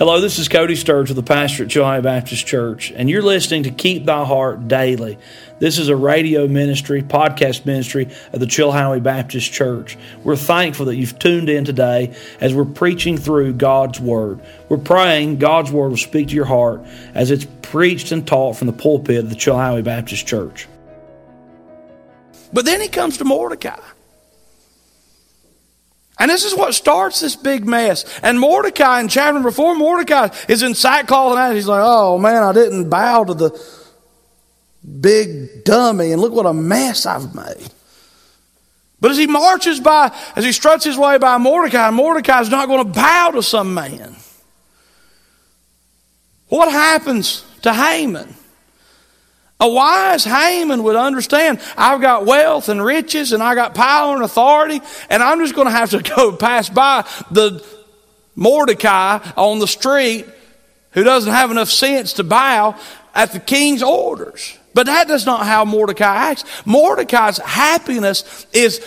Hello, this is Cody Sturge with the pastor at Chilhowee Baptist Church, and you're listening to Keep Thy Heart Daily. This is a radio ministry, podcast ministry of the Chilhowee Baptist Church. We're thankful that you've tuned in today as we're preaching through God's Word. We're praying God's Word will speak to your heart as it's preached and taught from the pulpit of the Chilhowee Baptist Church. But then he comes to Mordecai. And this is what starts this big mess. And Mordecai in chapter number four, Mordecai is in sackcloth and ashes. He's like, oh man, I didn't bow to the big dummy, and look what a mess I've made. But as he marches by, as he struts his way by Mordecai, Mordecai's not going to bow to some man. What happens to Haman? A wise Haman would understand I've got wealth and riches and I got power and authority, and I'm just going to have to go pass by the Mordecai on the street who doesn't have enough sense to bow at the king's orders. But that is not how Mordecai acts. Mordecai's happiness is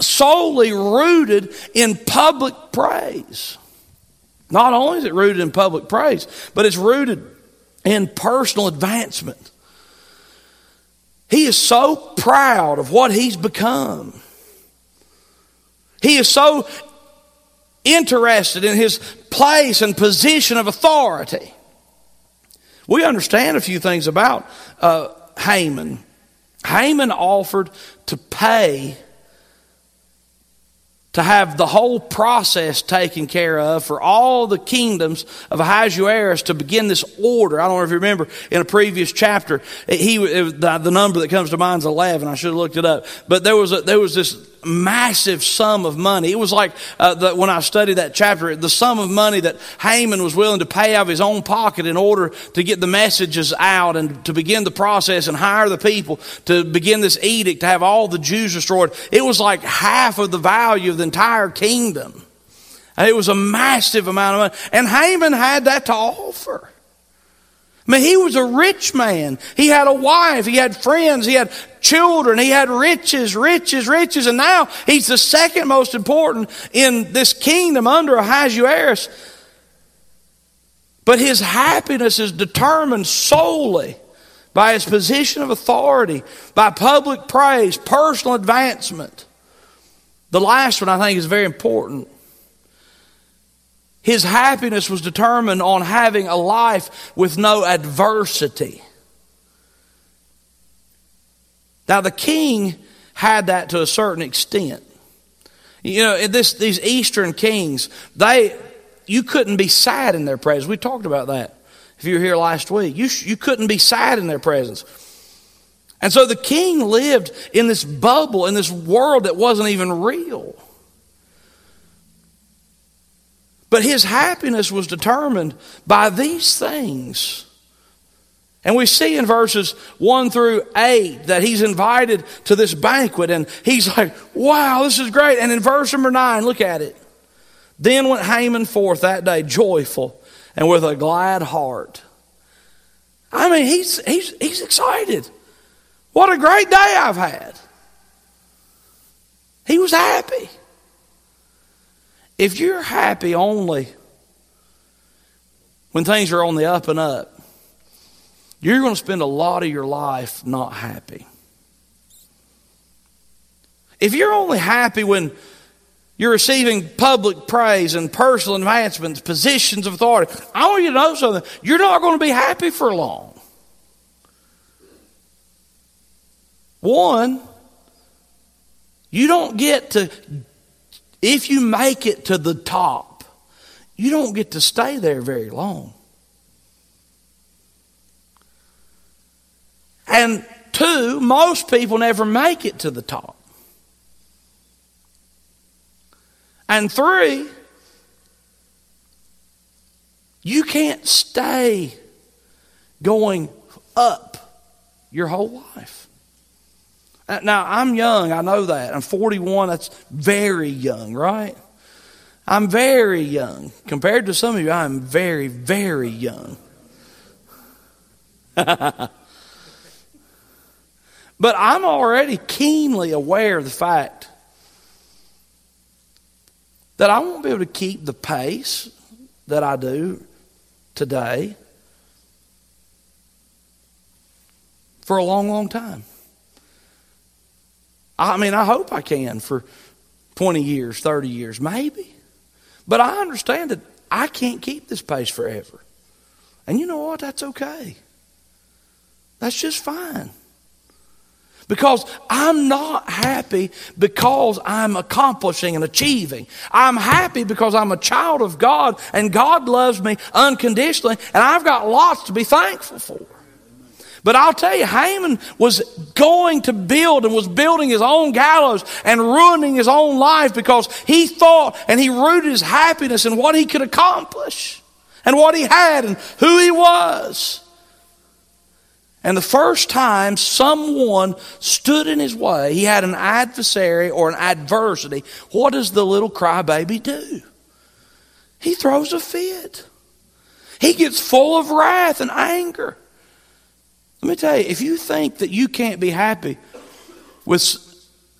solely rooted in public praise. Not only is it rooted in public praise, but it's rooted in personal advancement. He is so proud of what he's become. He is so interested in his place and position of authority. We understand a few things about uh, Haman. Haman offered to pay to have the whole process taken care of for all the kingdoms of Ahasuerus to begin this order. I don't know if you remember in a previous chapter, he the, the number that comes to mind is eleven. I should have looked it up, but there was a, there was this massive sum of money. It was like uh, the, when I studied that chapter, the sum of money that Haman was willing to pay out of his own pocket in order to get the messages out and to begin the process and hire the people to begin this edict to have all the Jews destroyed. It was like half of the value of the entire kingdom. And it was a massive amount of money. And Haman had that to offer. I mean, he was a rich man. He had a wife. He had friends. He had children. He had riches, riches, riches. And now he's the second most important in this kingdom under Ahasuerus. But his happiness is determined solely by his position of authority, by public praise, personal advancement. The last one I think is very important. His happiness was determined on having a life with no adversity. Now, the king had that to a certain extent. You know, this, these Eastern kings, they, you couldn't be sad in their presence. We talked about that if you were here last week. You, you couldn't be sad in their presence. And so the king lived in this bubble, in this world that wasn't even real. But his happiness was determined by these things. And we see in verses 1 through 8 that he's invited to this banquet and he's like, wow, this is great. And in verse number 9, look at it. Then went Haman forth that day joyful and with a glad heart. I mean, he's, he's, he's excited. What a great day I've had. He was happy. If you're happy only when things are on the up and up, you're going to spend a lot of your life not happy. If you're only happy when you're receiving public praise and personal advancements, positions of authority, I want you to know something. You're not going to be happy for long. One, you don't get to if you make it to the top, you don't get to stay there very long. And two, most people never make it to the top. And three, you can't stay going up your whole life. Now, I'm young, I know that. I'm 41, that's very young, right? I'm very young. Compared to some of you, I'm very, very young. but I'm already keenly aware of the fact that I won't be able to keep the pace that I do today for a long, long time. I mean, I hope I can for 20 years, 30 years, maybe. But I understand that I can't keep this pace forever. And you know what? That's okay. That's just fine. Because I'm not happy because I'm accomplishing and achieving. I'm happy because I'm a child of God and God loves me unconditionally and I've got lots to be thankful for. But I'll tell you, Haman was going to build and was building his own gallows and ruining his own life because he thought and he rooted his happiness in what he could accomplish and what he had and who he was. And the first time someone stood in his way, he had an adversary or an adversity, what does the little crybaby do? He throws a fit. He gets full of wrath and anger. Let me tell you, if you think that you can't be happy with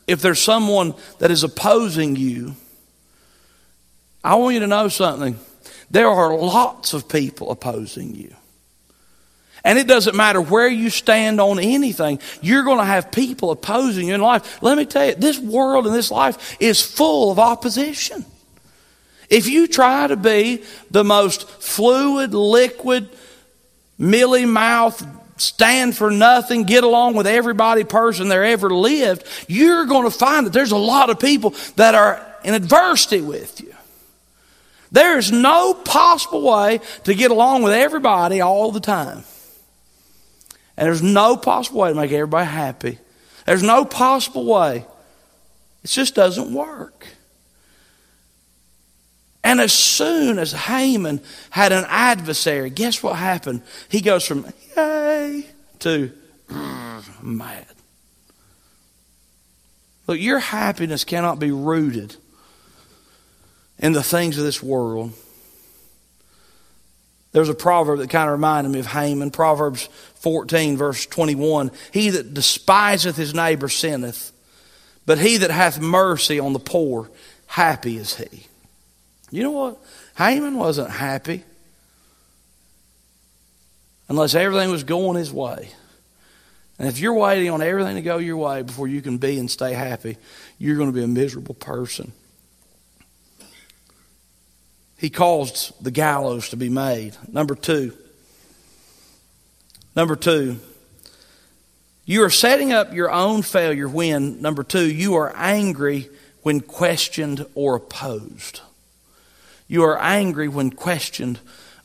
if there's someone that is opposing you, I want you to know something. There are lots of people opposing you. And it doesn't matter where you stand on anything, you're going to have people opposing you in life. Let me tell you, this world and this life is full of opposition. If you try to be the most fluid, liquid, milly mouth, stand for nothing, get along with everybody person there ever lived, you're going to find that there's a lot of people that are in adversity with you. There is no possible way to get along with everybody all the time. And there's no possible way to make everybody happy. There's no possible way. It just doesn't work. And as soon as Haman had an adversary, guess what happened? He goes from yay to mad. Look, your happiness cannot be rooted in the things of this world. There's a proverb that kind of reminded me of Haman. Proverbs 14, verse 21. He that despiseth his neighbor sinneth, but he that hath mercy on the poor, happy is he. You know what? Haman wasn't happy unless everything was going his way. And if you're waiting on everything to go your way before you can be and stay happy, you're going to be a miserable person. He caused the gallows to be made. Number two. Number two. You are setting up your own failure when, number two, you are angry when questioned or opposed. You are angry when questioned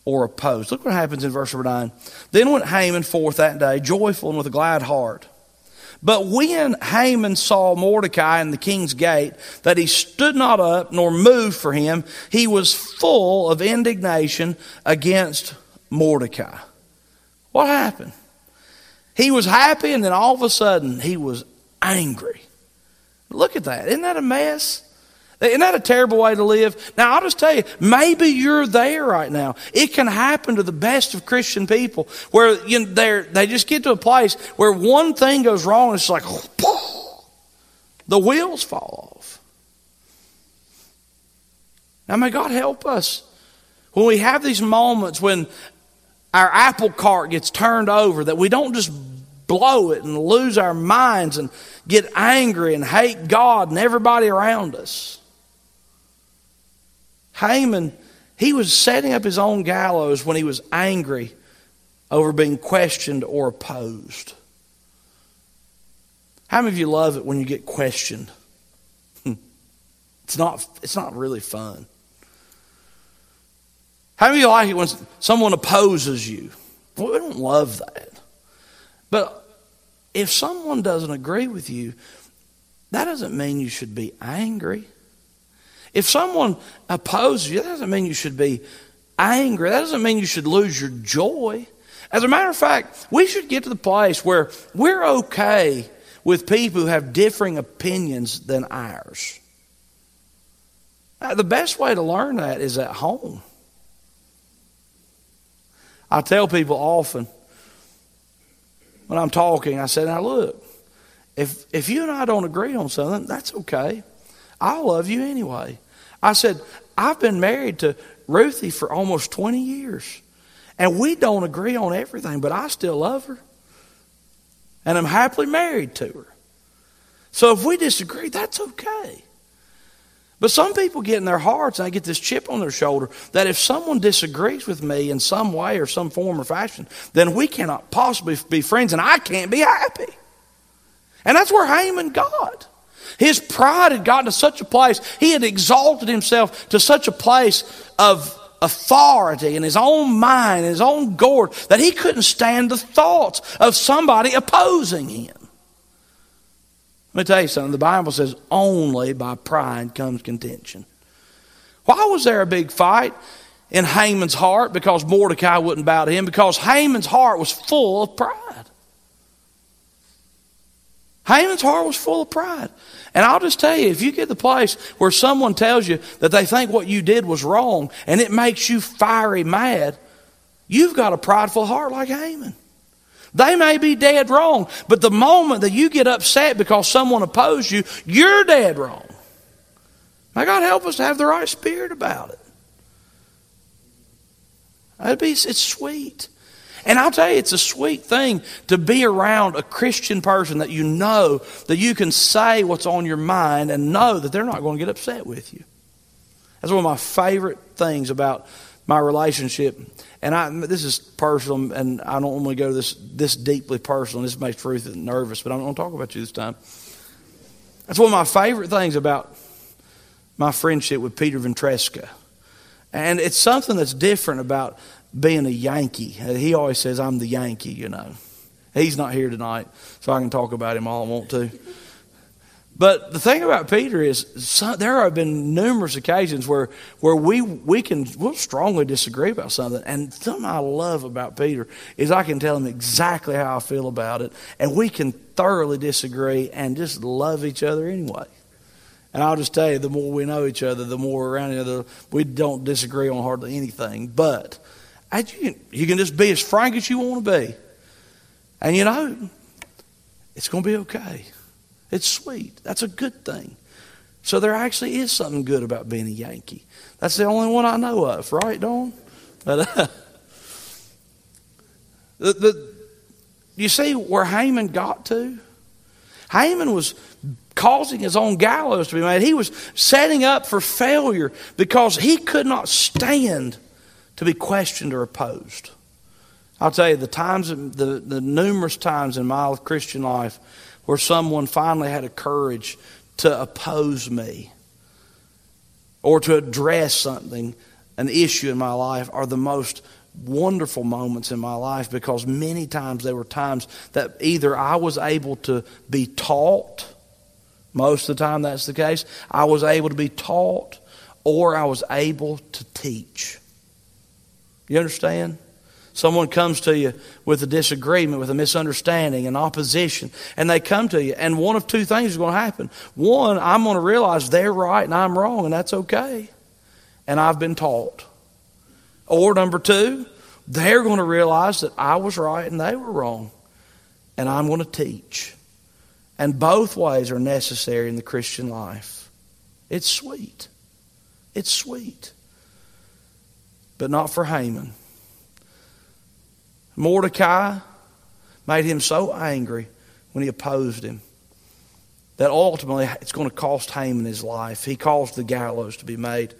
or opposed. Look what happens in verse number 9. Then went Haman forth that day, joyful and with a glad heart. But when Haman saw Mordecai in the king's gate, that he stood not up nor moved for him, he was full of indignation against Mordecai. What happened? He was happy, and then all of a sudden he was angry. Look at that. Isn't that a mess? Isn't that a terrible way to live? Now, I'll just tell you, maybe you're there right now. It can happen to the best of Christian people where you know, they just get to a place where one thing goes wrong, and it's like, oh, the wheels fall off. Now, may God help us when we have these moments when our apple cart gets turned over that we don't just blow it and lose our minds and get angry and hate God and everybody around us. Haman, he was setting up his own gallows when he was angry over being questioned or opposed. How many of you love it when you get questioned? Hmm. It's not, it's not really fun. How many of you like it when someone opposes you? Well, we don't love that. But if someone doesn't agree with you, that doesn't mean you should be angry. If someone opposes you, that doesn't mean you should be angry. That doesn't mean you should lose your joy. As a matter of fact, we should get to the place where we're okay with people who have differing opinions than ours. Now, the best way to learn that is at home. I tell people often when I'm talking, I say, now look, if, if you and I don't agree on something, that's okay. I love you anyway. I said, I've been married to Ruthie for almost 20 years. And we don't agree on everything, but I still love her. And I'm happily married to her. So if we disagree, that's okay. But some people get in their hearts, and they get this chip on their shoulder, that if someone disagrees with me in some way or some form or fashion, then we cannot possibly be friends, and I can't be happy. And that's where Haman got. His pride had gotten to such a place, he had exalted himself to such a place of authority in his own mind, in his own gourd, that he couldn't stand the thoughts of somebody opposing him. Let me tell you something. The Bible says only by pride comes contention. Why was there a big fight in Haman's heart? Because Mordecai wouldn't bow to him. Because Haman's heart was full of pride. Haman's heart was full of pride. And I'll just tell you, if you get the place where someone tells you that they think what you did was wrong and it makes you fiery mad, you've got a prideful heart like Haman. They may be dead wrong, but the moment that you get upset because someone opposed you, you're dead wrong. May God help us to have the right spirit about it. Be, it's sweet. And I'll tell you, it's a sweet thing to be around a Christian person that you know that you can say what's on your mind and know that they're not going to get upset with you. That's one of my favorite things about my relationship. And I, this is personal, and I don't normally go this this deeply personal. This makes Ruth nervous, but I'm going to talk about you this time. That's one of my favorite things about my friendship with Peter Ventresca. And it's something that's different about being a Yankee. He always says, I'm the Yankee, you know. He's not here tonight, so I can talk about him all I want to. But the thing about Peter is, some, there have been numerous occasions where, where we, we can we'll strongly disagree about something. And something I love about Peter is I can tell him exactly how I feel about it, and we can thoroughly disagree and just love each other anyway. And I'll just tell you, the more we know each other, the more we're around each other, we don't disagree on hardly anything. But you can, you can just be as frank as you want to be. And you know, it's going to be okay. It's sweet. That's a good thing. So there actually is something good about being a Yankee. That's the only one I know of, right, Dawn? But uh, the, the, you see where Haman got to? Haman was causing his own gallows to be made. He was setting up for failure because he could not stand to be questioned or opposed. I'll tell you, the times, the, the numerous times in my Christian life where someone finally had a courage to oppose me or to address something, an issue in my life, are the most wonderful moments in my life because many times there were times that either I was able to be taught, most of the time that's the case, I was able to be taught, or I was able to teach. You understand? Someone comes to you with a disagreement, with a misunderstanding, an opposition, and they come to you, and one of two things is going to happen. One, I'm going to realize they're right and I'm wrong, and that's okay. And I've been taught. Or number two, they're going to realize that I was right and they were wrong, and I'm going to teach. And both ways are necessary in the Christian life. It's sweet. It's sweet. But not for Haman. Mordecai made him so angry when he opposed him that ultimately it's going to cost Haman his life. He caused the gallows to be made.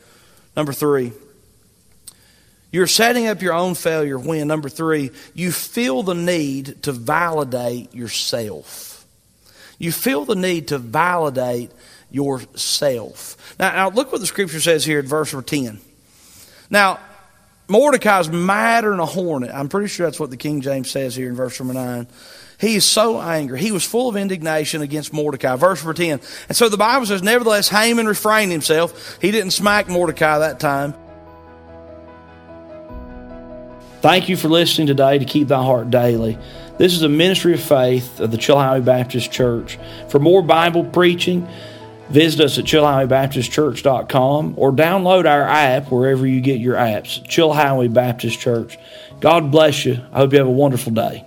Number three, you're setting up your own failure when, number three, you feel the need to validate yourself. You feel the need to validate yourself. Now, now look what the scripture says here in verse 10. Now, Mordecai's madder than a hornet. I'm pretty sure that's what the King James says here in verse number 9. He is so angry. He was full of indignation against Mordecai. Verse number 10. And so the Bible says, Nevertheless, Haman refrained himself. He didn't smack Mordecai that time. Thank you for listening today to Keep Thy Heart Daily. This is a ministry of faith of the Chilhowee Baptist Church. For more Bible preaching, Visit us at chilhoweebaptistchurch.com or download our app wherever you get your apps. Chilhowee Baptist Church. God bless you. I hope you have a wonderful day.